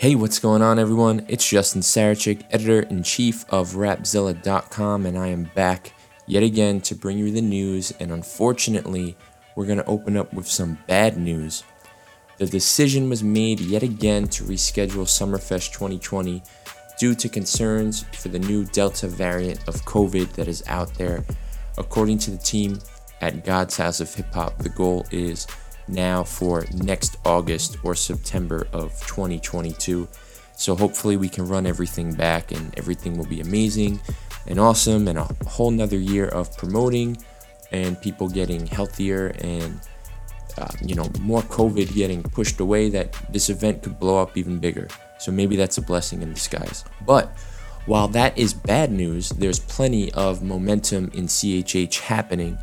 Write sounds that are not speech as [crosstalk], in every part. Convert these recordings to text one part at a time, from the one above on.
Hey, what's going on, everyone? It's Justin Sarachik, editor in chief of Rapzilla.com, and I am back yet again to bring you the news. And unfortunately, we're going to open up with some bad news. The decision was made yet again to reschedule Summerfest 2020 due to concerns for the new Delta variant of COVID that is out there. According to the team at God's House of Hip Hop, the goal is now for next August or September of 2022. So hopefully we can run everything back and everything will be amazing and awesome and a whole nother year of promoting and people getting healthier and uh, you know more COVID getting pushed away that this event could blow up even bigger. So maybe that's a blessing in disguise. But while that is bad news, there's plenty of momentum in CHH happening.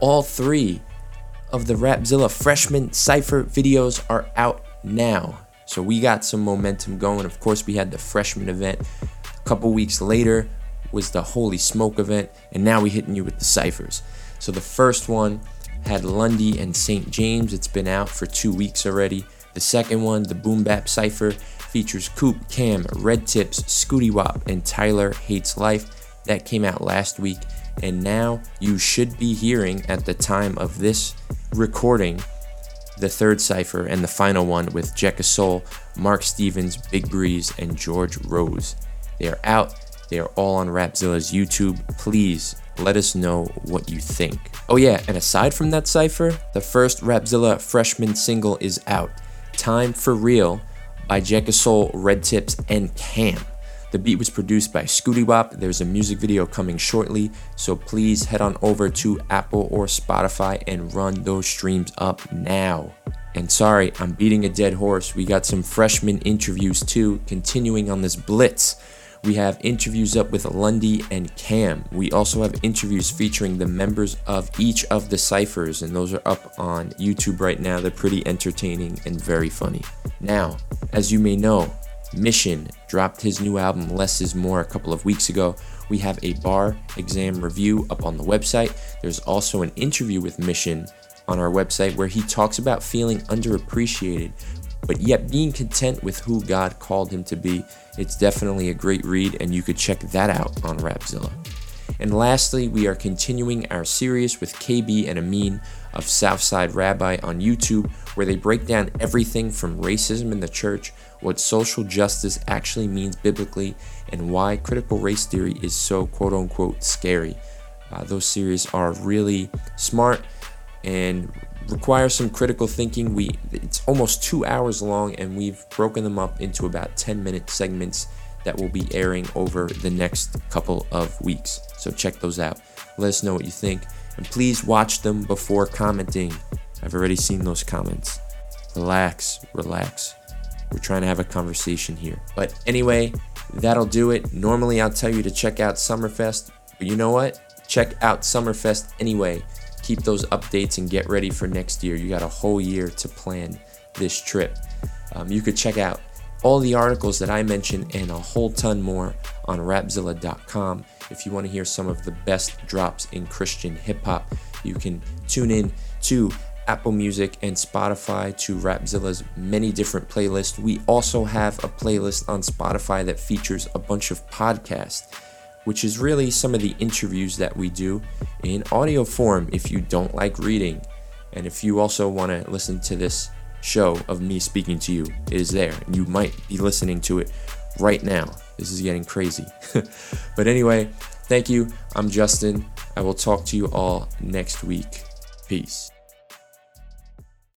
All three of the Rapzilla freshman cipher videos are out now. So we got some momentum going. Of course, we had the freshman event. A couple weeks later was the Holy Smoke event, and now we're hitting you with the ciphers. So the first one had Lundy and St. James. It's been out for two weeks already. The second one, the Boom Bap Cipher, features Coop, Cam, Red Tips, Scooty Wop, and Tyler Hates Life. That came out last week. And now you should be hearing at the time of this recording the third cipher and the final one with Jekka Soul, Mark Stevens, Big Breeze, and George Rose. They are out. They are all on Rapzilla's YouTube. Please let us know what you think. Oh, yeah, and aside from that cipher, the first Rapzilla freshman single is out Time for Real by Jekka Soul, Red Tips, and Cam. The beat was produced by Scooty Wop. There's a music video coming shortly, so please head on over to Apple or Spotify and run those streams up now. And sorry, I'm beating a dead horse. We got some freshman interviews too, continuing on this blitz. We have interviews up with Lundy and Cam. We also have interviews featuring the members of each of the ciphers, and those are up on YouTube right now. They're pretty entertaining and very funny. Now, as you may know, Mission dropped his new album Less Is More a couple of weeks ago. We have a bar exam review up on the website. There's also an interview with Mission on our website where he talks about feeling underappreciated, but yet being content with who God called him to be. It's definitely a great read, and you could check that out on Rapzilla. And lastly, we are continuing our series with KB and Amin of Southside Rabbi on YouTube, where they break down everything from racism in the church, what social justice actually means biblically, and why critical race theory is so quote unquote scary. Uh, those series are really smart and require some critical thinking. We it's almost two hours long, and we've broken them up into about 10 minute segments that will be airing over the next couple of weeks. So check those out. Let us know what you think, and please watch them before commenting. I've already seen those comments. Relax, relax. We're trying to have a conversation here. But anyway, that'll do it. Normally, I'll tell you to check out Summerfest, but you know what? Check out Summerfest anyway. Keep those updates and get ready for next year. You got a whole year to plan this trip. Um, you could check out all the articles that I mentioned and a whole ton more on rapzilla.com. If you want to hear some of the best drops in Christian hip hop, you can tune in to Apple Music and Spotify to Rapzilla's many different playlists. We also have a playlist on Spotify that features a bunch of podcasts, which is really some of the interviews that we do in audio form if you don't like reading. And if you also want to listen to this show of me speaking to you, it is there. And you might be listening to it right now. This is getting crazy. [laughs] but anyway, thank you. I'm Justin. I will talk to you all next week. Peace.